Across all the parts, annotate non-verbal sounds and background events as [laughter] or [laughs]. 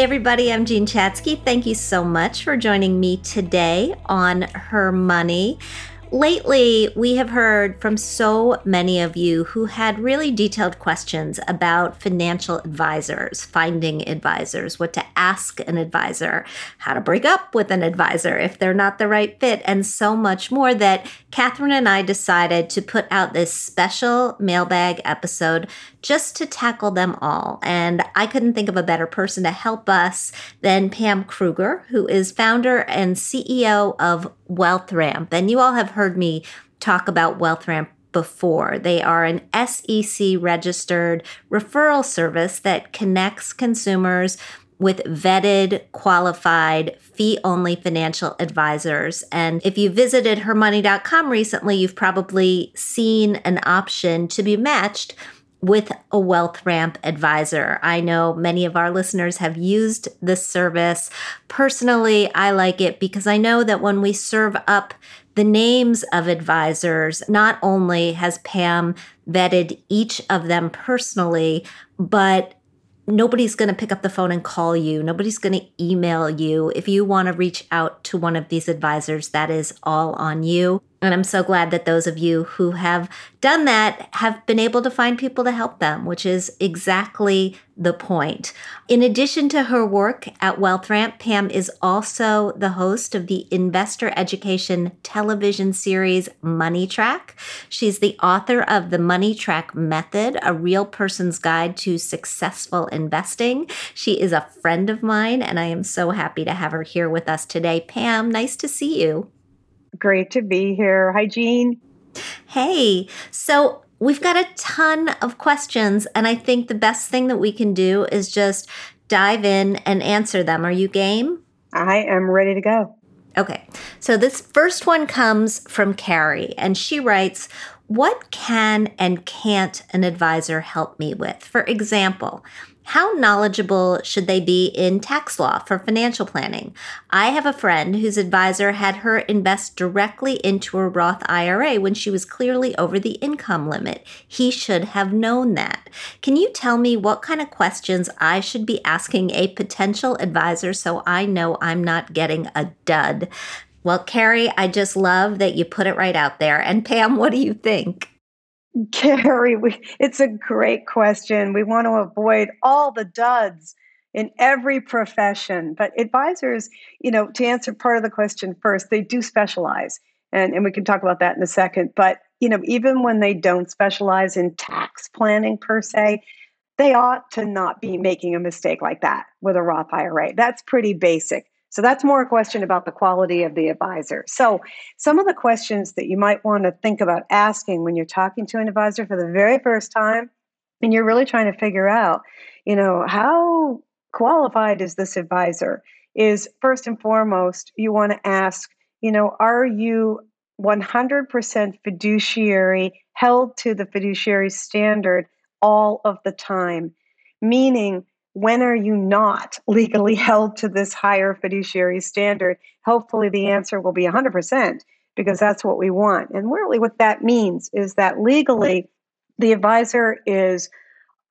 Hey, everybody, I'm Jean Chatzky. Thank you so much for joining me today on Her Money. Lately, we have heard from so many of you who had really detailed questions about financial advisors, finding advisors, what to ask an advisor, how to break up with an advisor if they're not the right fit, and so much more that Catherine and I decided to put out this special mailbag episode just to tackle them all. And I couldn't think of a better person to help us than Pam Krueger, who is founder and CEO of WealthRamp. And you all have heard me talk about WealthRamp before. They are an SEC registered referral service that connects consumers with vetted, qualified, fee only financial advisors. And if you visited hermoney.com recently, you've probably seen an option to be matched with a WealthRamp advisor. I know many of our listeners have used this service. Personally, I like it because I know that when we serve up the names of advisors, not only has Pam vetted each of them personally, but nobody's going to pick up the phone and call you. Nobody's going to email you. If you want to reach out to one of these advisors, that is all on you. And I'm so glad that those of you who have done that have been able to find people to help them, which is exactly the point. In addition to her work at WealthRamp, Pam is also the host of the investor education television series MoneyTrack. She's the author of the MoneyTrack Method, a real person's guide to successful investing. She is a friend of mine, and I am so happy to have her here with us today. Pam, nice to see you. Great to be here. Hi, Jean. Hey, so we've got a ton of questions, and I think the best thing that we can do is just dive in and answer them. Are you game? I am ready to go. Okay, so this first one comes from Carrie, and she writes, What can and can't an advisor help me with? For example, how knowledgeable should they be in tax law for financial planning? I have a friend whose advisor had her invest directly into a Roth IRA when she was clearly over the income limit. He should have known that. Can you tell me what kind of questions I should be asking a potential advisor so I know I'm not getting a dud? Well, Carrie, I just love that you put it right out there. And Pam, what do you think? [laughs] Carrie, we, it's a great question. We want to avoid all the duds in every profession. But advisors, you know, to answer part of the question first, they do specialize. And, and we can talk about that in a second. But, you know, even when they don't specialize in tax planning per se, they ought to not be making a mistake like that with a Roth IRA. That's pretty basic. So that's more a question about the quality of the advisor. So some of the questions that you might want to think about asking when you're talking to an advisor for the very first time and you're really trying to figure out, you know, how qualified is this advisor? Is first and foremost, you want to ask, you know, are you 100% fiduciary, held to the fiduciary standard all of the time? Meaning, when are you not [laughs] legally held to this higher fiduciary standard? Hopefully, the answer will be 100% because that's what we want. And really, what that means is that legally, the advisor is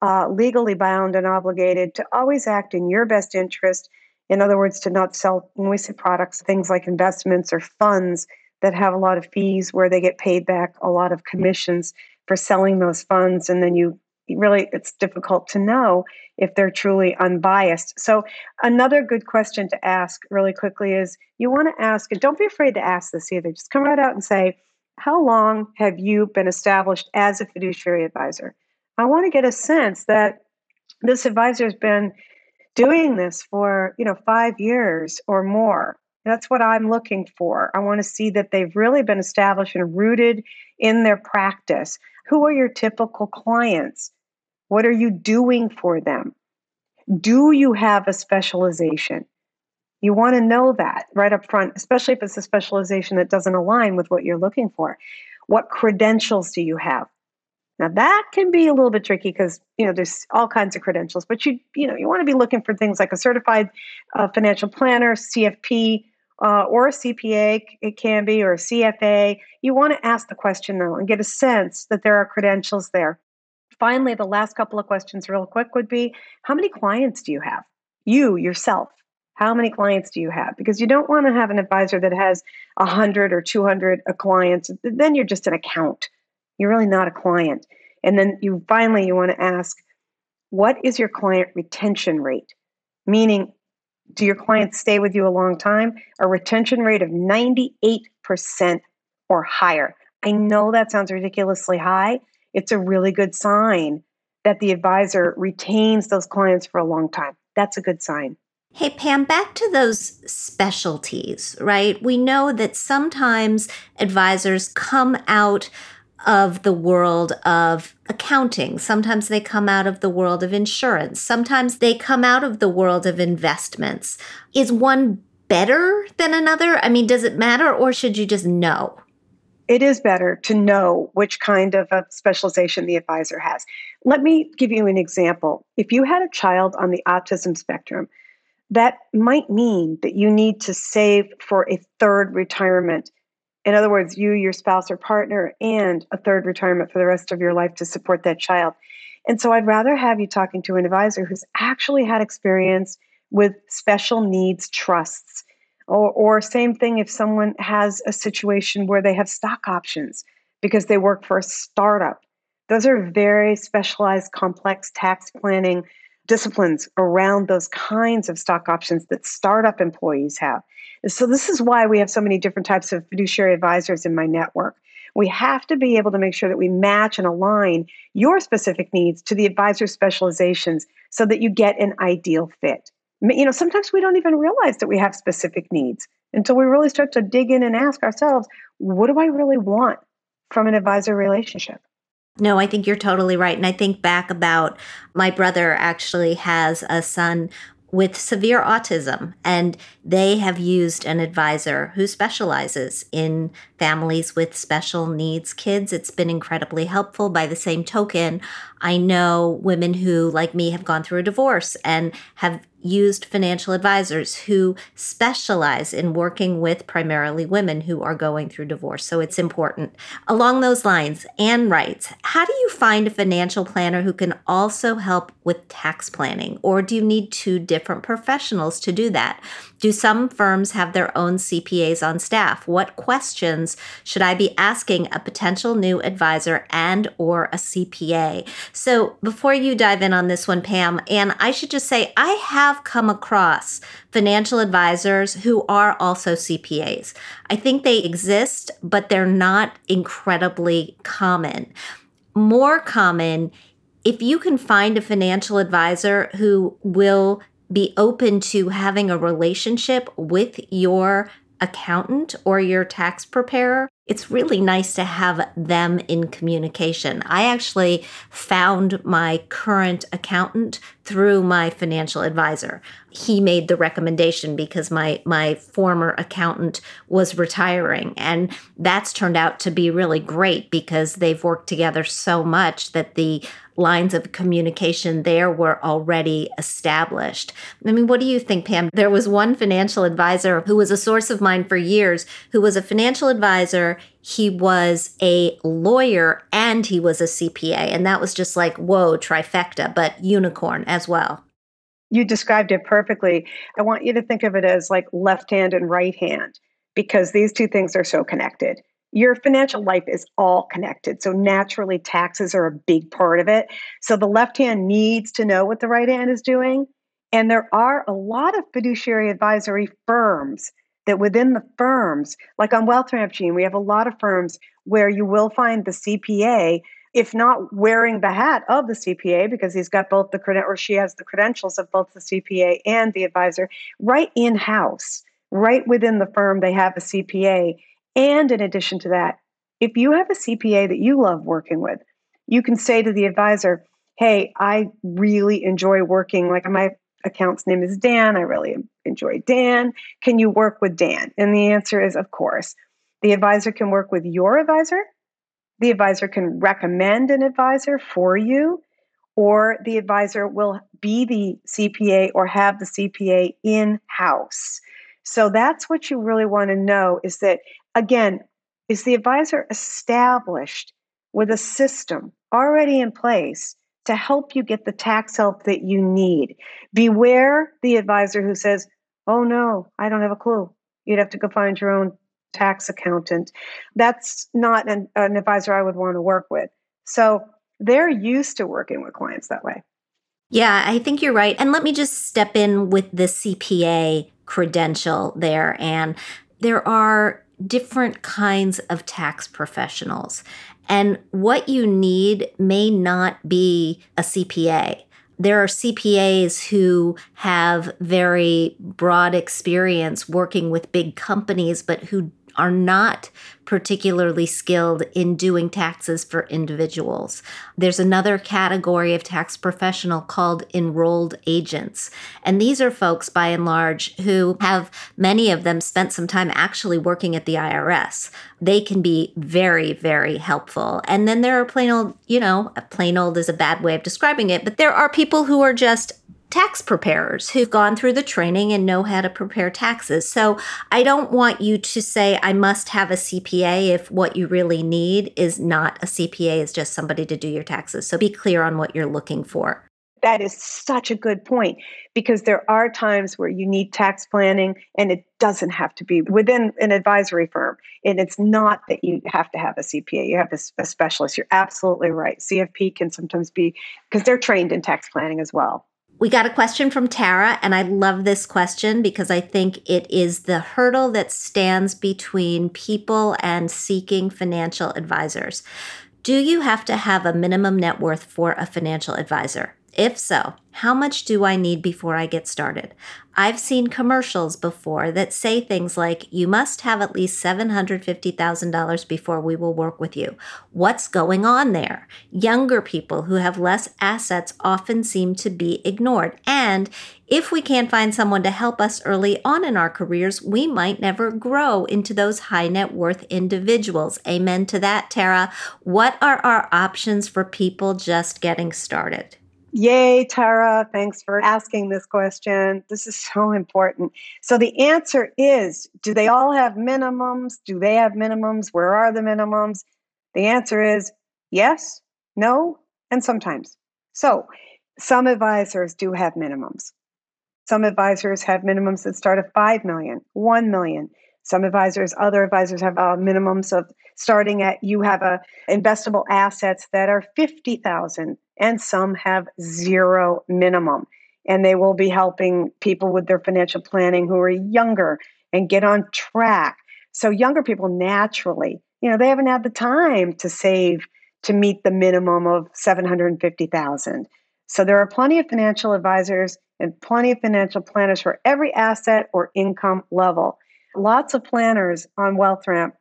uh, legally bound and obligated to always act in your best interest. In other words, to not sell, when we say products, things like investments or funds that have a lot of fees where they get paid back a lot of commissions for selling those funds. And then you really, it's difficult to know if they're truly unbiased. So, another good question to ask really quickly is you want to ask, and don't be afraid to ask this either, just come right out and say, How long have you been established as a fiduciary advisor? I want to get a sense that this advisor has been doing this for, you know, 5 years or more. That's what I'm looking for. I want to see that they've really been established and rooted in their practice. Who are your typical clients? What are you doing for them? Do you have a specialization? You want to know that right up front, especially if it's a specialization that doesn't align with what you're looking for. What credentials do you have? Now that can be a little bit tricky because you know there's all kinds of credentials, but you you know you want to be looking for things like a certified uh, financial planner, CFP, uh, or a CPA. It can be or a CFA. You want to ask the question though and get a sense that there are credentials there. Finally, the last couple of questions, real quick, would be: How many clients do you have? You yourself. How many clients do you have? Because you don't want to have an advisor that has 100 or 200 clients. Then you're just an account you're really not a client. And then you finally you want to ask, what is your client retention rate? Meaning, do your clients stay with you a long time? A retention rate of 98% or higher. I know that sounds ridiculously high. It's a really good sign that the advisor retains those clients for a long time. That's a good sign. Hey, Pam, back to those specialties, right? We know that sometimes advisors come out of the world of accounting. Sometimes they come out of the world of insurance. Sometimes they come out of the world of investments. Is one better than another? I mean, does it matter or should you just know? It is better to know which kind of a specialization the advisor has. Let me give you an example. If you had a child on the autism spectrum, that might mean that you need to save for a third retirement in other words, you, your spouse or partner, and a third retirement for the rest of your life to support that child. And so I'd rather have you talking to an advisor who's actually had experience with special needs trusts. Or, or same thing if someone has a situation where they have stock options because they work for a startup. Those are very specialized, complex tax planning disciplines around those kinds of stock options that startup employees have. So, this is why we have so many different types of fiduciary advisors in my network. We have to be able to make sure that we match and align your specific needs to the advisor specializations so that you get an ideal fit. You know, sometimes we don't even realize that we have specific needs until we really start to dig in and ask ourselves, what do I really want from an advisor relationship? No, I think you're totally right. And I think back about my brother actually has a son with severe autism, and they have used an advisor who specializes in families with special needs kids. It's been incredibly helpful. By the same token, I know women who, like me, have gone through a divorce and have used financial advisors who specialize in working with primarily women who are going through divorce. So it's important. Along those lines, Anne writes How do you find a financial planner who can also help with tax planning? Or do you need two different professionals to do that? Do some firms have their own CPAs on staff? What questions should I be asking a potential new advisor and or a CPA? So before you dive in on this one, Pam, and I should just say I have come across financial advisors who are also CPAs. I think they exist, but they're not incredibly common. More common if you can find a financial advisor who will be open to having a relationship with your accountant or your tax preparer, it's really nice to have them in communication. I actually found my current accountant through my financial advisor. He made the recommendation because my my former accountant was retiring and that's turned out to be really great because they've worked together so much that the lines of communication there were already established. I mean, what do you think, Pam? There was one financial advisor who was a source of mine for years, who was a financial advisor. He was a lawyer and he was a CPA. And that was just like, whoa, trifecta, but unicorn as well. You described it perfectly. I want you to think of it as like left hand and right hand because these two things are so connected your financial life is all connected. So naturally, taxes are a big part of it. So the left hand needs to know what the right hand is doing. And there are a lot of fiduciary advisory firms that within the firms, like on Wealth Ramp Jean, we have a lot of firms where you will find the CPA, if not wearing the hat of the CPA, because he's got both the credit or she has the credentials of both the CPA and the advisor, right in house, right within the firm, they have a CPA and in addition to that, if you have a CPA that you love working with, you can say to the advisor, Hey, I really enjoy working. Like my account's name is Dan. I really enjoy Dan. Can you work with Dan? And the answer is, Of course. The advisor can work with your advisor. The advisor can recommend an advisor for you, or the advisor will be the CPA or have the CPA in house. So that's what you really want to know is that again, is the advisor established with a system already in place to help you get the tax help that you need? Beware the advisor who says, Oh no, I don't have a clue. You'd have to go find your own tax accountant. That's not an, an advisor I would want to work with. So they're used to working with clients that way. Yeah, I think you're right. And let me just step in with the CPA credential there. And there are different kinds of tax professionals. And what you need may not be a CPA. There are CPAs who have very broad experience working with big companies, but who are not particularly skilled in doing taxes for individuals. There's another category of tax professional called enrolled agents. And these are folks, by and large, who have many of them spent some time actually working at the IRS. They can be very, very helpful. And then there are plain old, you know, plain old is a bad way of describing it, but there are people who are just tax preparers who've gone through the training and know how to prepare taxes. So I don't want you to say, I must have a CPA if what you really need is not a CPA, is just somebody to do your taxes. So be clear on what you're looking for. That is such a good point because there are times where you need tax planning and it doesn't have to be within an advisory firm. And it's not that you have to have a CPA, you have a, a specialist. You're absolutely right. CFP can sometimes be because they're trained in tax planning as well. We got a question from Tara, and I love this question because I think it is the hurdle that stands between people and seeking financial advisors. Do you have to have a minimum net worth for a financial advisor? If so, how much do I need before I get started? I've seen commercials before that say things like, you must have at least $750,000 before we will work with you. What's going on there? Younger people who have less assets often seem to be ignored. And if we can't find someone to help us early on in our careers, we might never grow into those high net worth individuals. Amen to that, Tara. What are our options for people just getting started? Yay, Tara. Thanks for asking this question. This is so important. So, the answer is do they all have minimums? Do they have minimums? Where are the minimums? The answer is yes, no, and sometimes. So, some advisors do have minimums. Some advisors have minimums that start at 5 million, 1 million. Some advisors, other advisors have uh, minimums of starting at you have a investable assets that are 50,000 and some have zero minimum. And they will be helping people with their financial planning who are younger and get on track. So, younger people naturally, you know, they haven't had the time to save to meet the minimum of 750,000. So there are plenty of financial advisors and plenty of financial planners for every asset or income level. Lots of planners on WealthRamp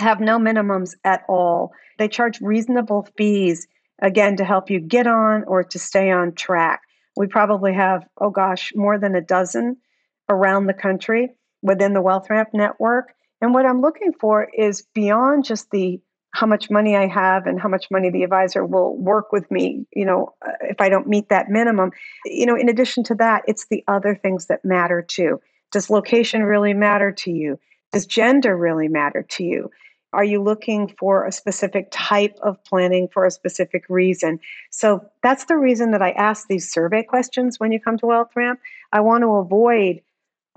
have no minimums at all. They charge reasonable fees, again, to help you get on or to stay on track. We probably have, oh gosh, more than a dozen around the country within the WealthRamp network. And what I'm looking for is beyond just the how much money I have and how much money the advisor will work with me, you know, uh, if I don't meet that minimum. You know, in addition to that, it's the other things that matter too. Does location really matter to you? Does gender really matter to you? Are you looking for a specific type of planning for a specific reason? So that's the reason that I ask these survey questions when you come to WealthRamp. I want to avoid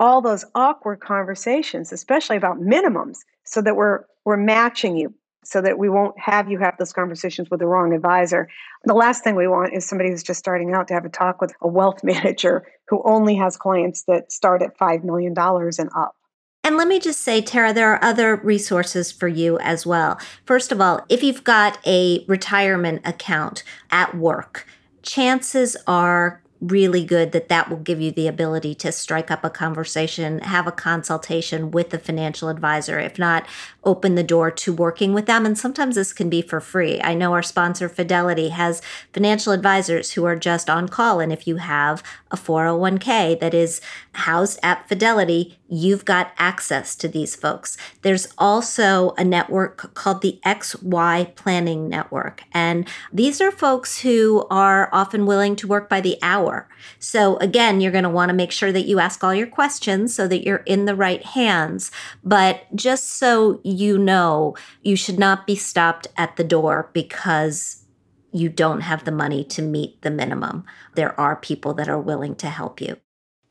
all those awkward conversations, especially about minimums, so that we're we're matching you so that we won't have you have those conversations with the wrong advisor. The last thing we want is somebody who's just starting out to have a talk with a wealth [laughs] manager who only has clients that start at $5 million and up. And let me just say, Tara, there are other resources for you as well. First of all, if you've got a retirement account at work, chances are really good that that will give you the ability to strike up a conversation, have a consultation with the financial advisor. If not, open the door to working with them. And sometimes this can be for free. I know our sponsor, Fidelity, has financial advisors who are just on call. And if you have a 401k that is housed at Fidelity, you've got access to these folks. There's also a network called the XY Planning Network. And these are folks who are often willing to work by the hour. So, again, you're going to want to make sure that you ask all your questions so that you're in the right hands. But just so you know, you should not be stopped at the door because you don't have the money to meet the minimum. There are people that are willing to help you.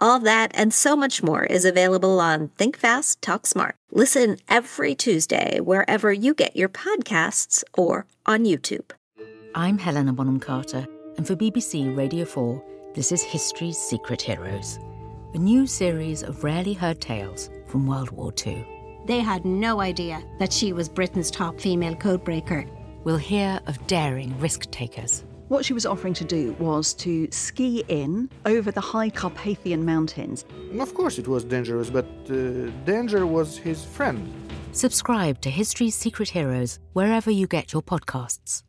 All that and so much more is available on Think Fast, Talk Smart. Listen every Tuesday wherever you get your podcasts or on YouTube. I'm Helena Bonham Carter, and for BBC Radio 4, this is History's Secret Heroes, a new series of rarely heard tales from World War II. They had no idea that she was Britain's top female codebreaker. We'll hear of daring risk takers what she was offering to do was to ski in over the high Carpathian Mountains. Of course, it was dangerous, but uh, danger was his friend. Subscribe to History's Secret Heroes wherever you get your podcasts.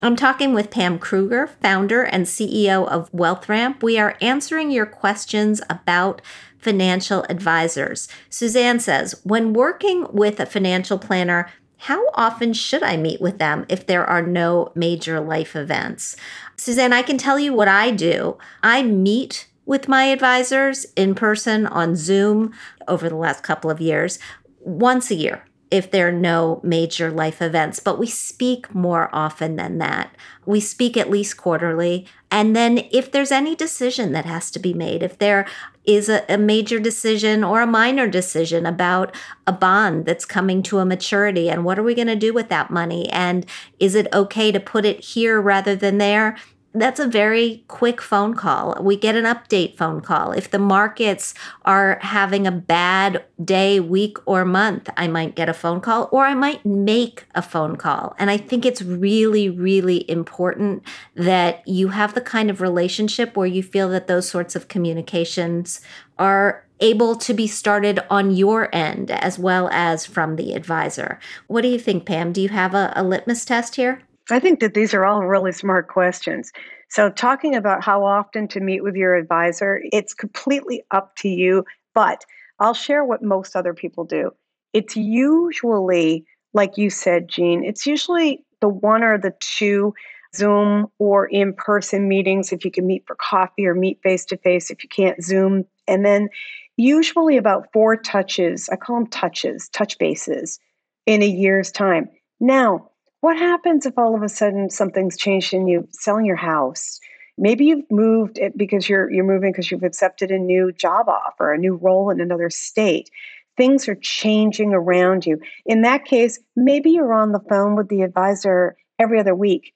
I'm talking with Pam Krueger, founder and CEO of WealthRamp. We are answering your questions about financial advisors. Suzanne says, when working with a financial planner, how often should I meet with them if there are no major life events? Suzanne, I can tell you what I do. I meet with my advisors in person on Zoom over the last couple of years once a year if there are no major life events, but we speak more often than that. We speak at least quarterly. And then if there's any decision that has to be made, if there is a, a, major decision or a minor decision about a bond that's coming to a maturity, and what are we going to do with that money? And is it okay to put it here rather than there? That's a very quick phone call. We get an update phone call. If the markets are having a bad day, week, or month, I might get a phone call or I might make a phone call. And I think it's really, really important that you have the kind of relationship where you feel that those sorts of communications are able to be started on your end as well as from the advisor. What do you think, Pam? Do you have a, a litmus test here? I think that these are all really smart questions. So, talking about how often to meet with your advisor, it's completely up to you. But I'll share what most other people do. It's usually, like you said, Jean, it's usually the one or the two Zoom or in person meetings if you can meet for coffee or meet face to face if you can't Zoom. And then usually about four touches, I call them touches, touch bases in a year's time. Now, what happens if all of a sudden something's changed and you're selling your house? Maybe you've moved it because you're you're moving because you've accepted a new job offer, a new role in another state. Things are changing around you. In that case, maybe you're on the phone with the advisor every other week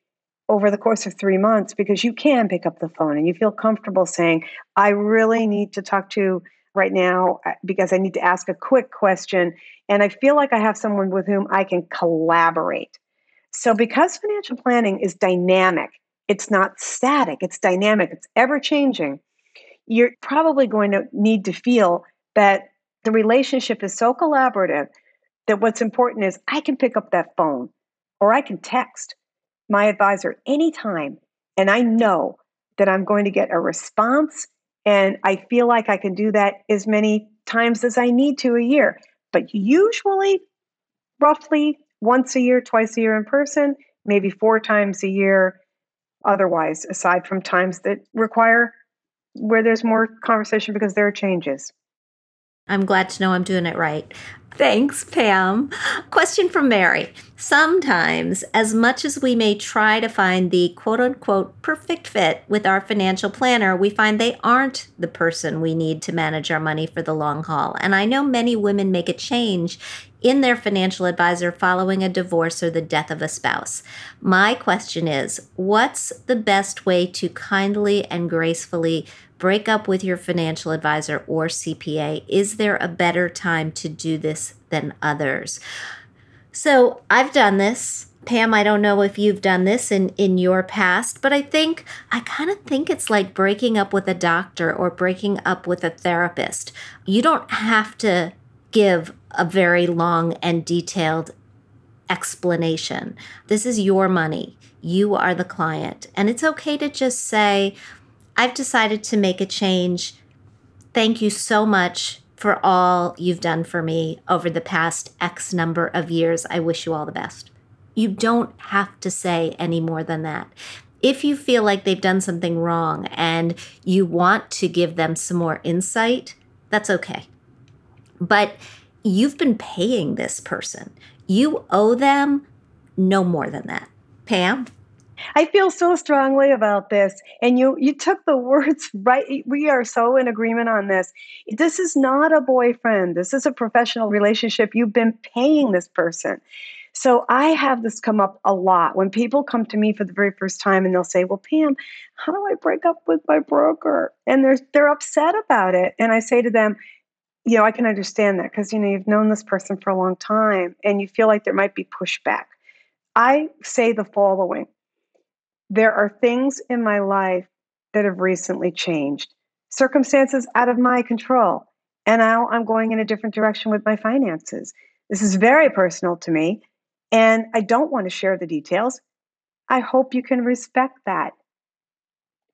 over the course of three months because you can pick up the phone and you feel comfortable saying, I really need to talk to right now uh, because I need to ask a quick question. And I feel like I have someone with whom I can collaborate. So, because financial planning is dynamic, it's not static, it's dynamic, it's ever changing, you're probably going to need to feel that the relationship is so collaborative that what's important is I can pick up that phone or I can text my advisor anytime and I know that I'm going to get a response and I feel like I can do that as many times as I need to a year. But usually, roughly once a year, twice a year in person, maybe four times a year otherwise, aside from times that require where there's more conversation because there are changes. I'm glad to know I'm doing it right. Thanks, Pam. Question from Mary. Sometimes, as much as we may try to find the quote unquote perfect fit with our financial planner, we find they aren't the person we need to manage our money for the long haul. And I know many women make a change in their financial advisor following a divorce or the death of a spouse. My question is what's the best way to kindly and gracefully break up with your financial advisor or CPA? Is there a better time to do this than others? So I've done this. Pam, I don't know if you've done this in, in your past, but I think, I kind of think it's like breaking up with a doctor or breaking up with a therapist. You don't have to give a very long and detailed explanation. This is your money. You are the client. And it's okay to just say, I've decided to make a change. Thank you so much for all you've done for me over the past X number of years. I wish you all the best. You don't have to say any more than that. If you feel like they've done something wrong and you want to give them some more insight, that's okay. But you've been paying this person. You owe them no more than that. Pam? I feel so strongly about this. And you you took the words [laughs] right. We are so in agreement on this. This is not a boyfriend. This is a professional relationship. You've been paying this person. So I have this come up a lot when people come to me for the very first time and they'll say, "Well, Pam, how do I break up with my broker?" And they're they're upset about it. And I say to them, you know, I can understand that because you know you've known this person for a long time and you feel like there might be pushback. I say the following there are things in my life that have recently changed, circumstances out of my control. And now I'm going in a different direction with my finances. This is very personal to me, and I don't want to share the details. I hope you can respect that.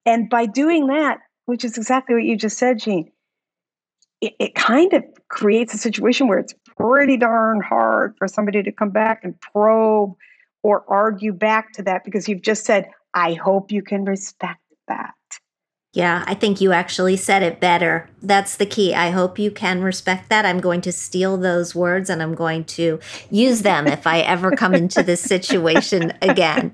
And by doing that, which is exactly what you just said, Jean, it, it kind of creates a situation where it's pretty darn hard for somebody to come back and probe or argue back to that because you've just said, I hope you can respect that. Yeah, I think you actually said it better. That's the key. I hope you can respect that. I'm going to steal those words and I'm going to use them if I ever come into this situation [laughs] again.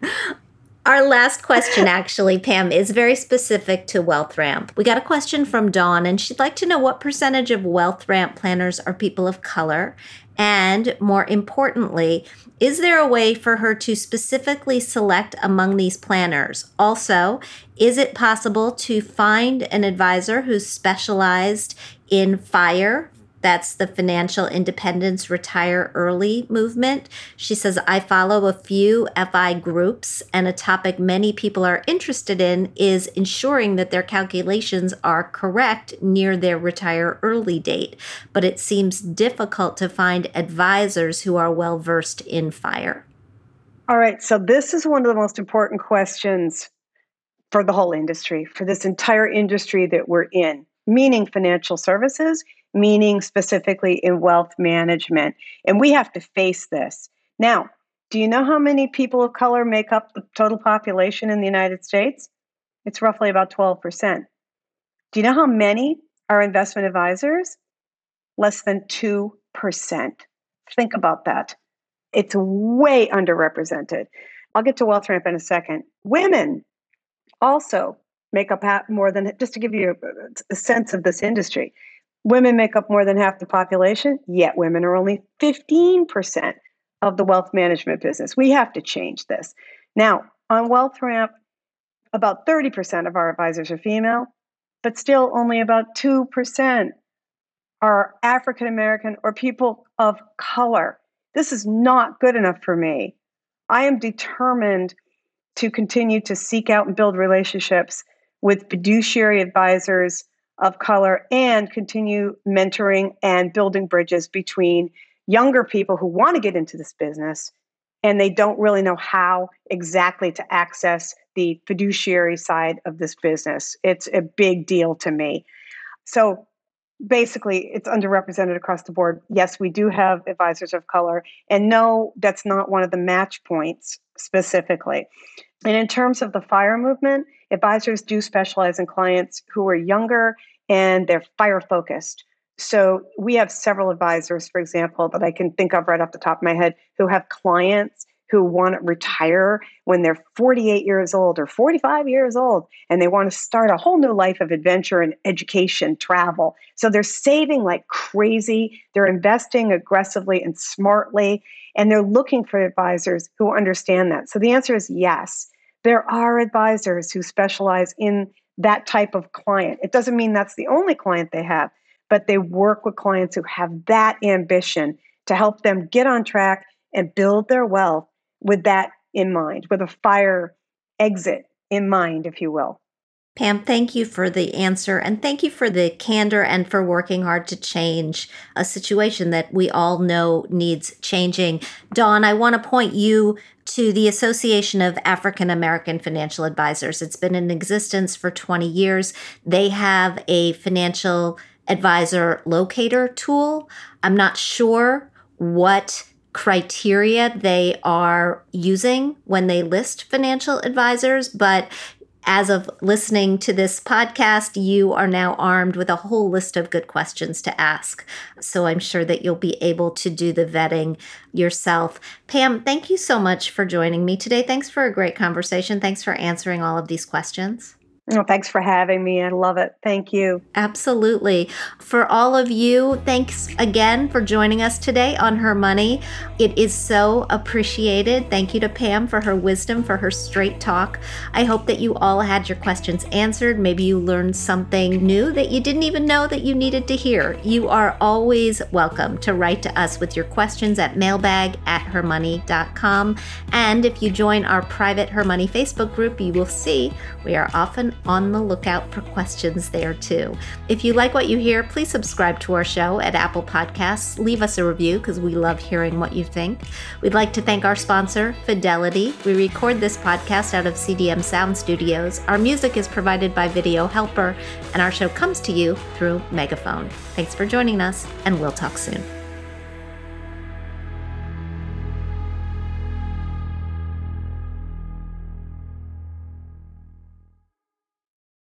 Our last question, actually, Pam, is very specific to WealthRamp. We got a question from Dawn, and she'd like to know what percentage of WealthRamp planners are people of color and more importantly, is there a way for her to specifically select among these planners? Also, is it possible to find an advisor who's specialized in fire, that's the Financial Independence Retire Early movement. She says, I follow a few FI groups, and a topic many people are interested in is ensuring that their calculations are correct near their retire early date. But it seems difficult to find advisors who are well versed in fire. All right. So, this is one of the most important questions for the whole industry, for this entire industry that we're in, meaning financial services, meaning specifically in wealth management. And we have to face this. Now, do you know how many people of color make up the total population in the United States? It's roughly about 12%. Do you know how many are investment advisors? Less than 2%. Think about that. It's way underrepresented. I'll get to WealthRamp in a second. Women also make up more than, just to give you a, a sense of this industry, women make up more than half the population, yet women are only 15% of the wealth management business. We have to change this. Now, on WealthRamp, about 30% of our advisors are female, but still only about 2% are African American or people of color. This is not good enough for me. I am determined to continue to seek out and build relationships with fiduciary advisors of color and continue mentoring and building bridges between younger people who want to get into this business and they don't really know how exactly to access the fiduciary side of this business. It's a big deal to me. So basically, it's underrepresented across the board. Yes, we do have advisors of color. And no, that's not one of the match points specifically. And in terms of the fire movement, advisors do specialize in clients who are younger and they're fire focused. So we have several advisors, for example, that I can think of right off the top of my head who have clients who want to retire when they're 48 years old or 45 years old and they want to start a whole new life of adventure and education, travel. So they're saving like crazy, they're investing aggressively and smartly, and they're looking for advisors who understand that. So the answer is yes. There are advisors who specialize in that type of client. It doesn't mean that's the only client they have, but they work with clients who have that ambition to help them get on track and build their wealth with that in mind, with a fire exit in mind, if you will. Pam, thank you for the answer and thank you for the candor and for working hard to change a situation that we all know needs changing. Dawn, I want to point you to the Association of African American Financial Advisors. It's been in existence for 20 years. They have a financial advisor locator tool. I'm not sure what criteria they are using when they list financial advisors, but as of listening to this podcast, you are now armed with a whole list of good questions to ask. So I'm sure that you'll be able to do the vetting yourself. Pam, thank you so much for joining me today. Thanks for a great conversation. Thanks for answering all of these questions. Oh, thanks for having me. I love it. Thank you. Absolutely. For all of you, thanks again for joining us today on Her Money. It is so appreciated. Thank you to Pam for her wisdom, for her straight talk. I hope that you all had your questions answered. Maybe you learned something new that you didn't even know that you needed to hear. You are always welcome to write to us with your questions at mailbag at hermoney.com. And if you join our private Her Money Facebook group, you will see we are often on the lookout for questions there too. If you like what you hear, please subscribe to our show at Apple Podcasts. Leave us a review because we love hearing what you think. We'd like to thank our sponsor, Fidelity. We record this podcast out of CDM Sound Studios. Our music is provided by Video Helper, and our show comes to you through Megaphone. Thanks for joining us, and we'll talk soon.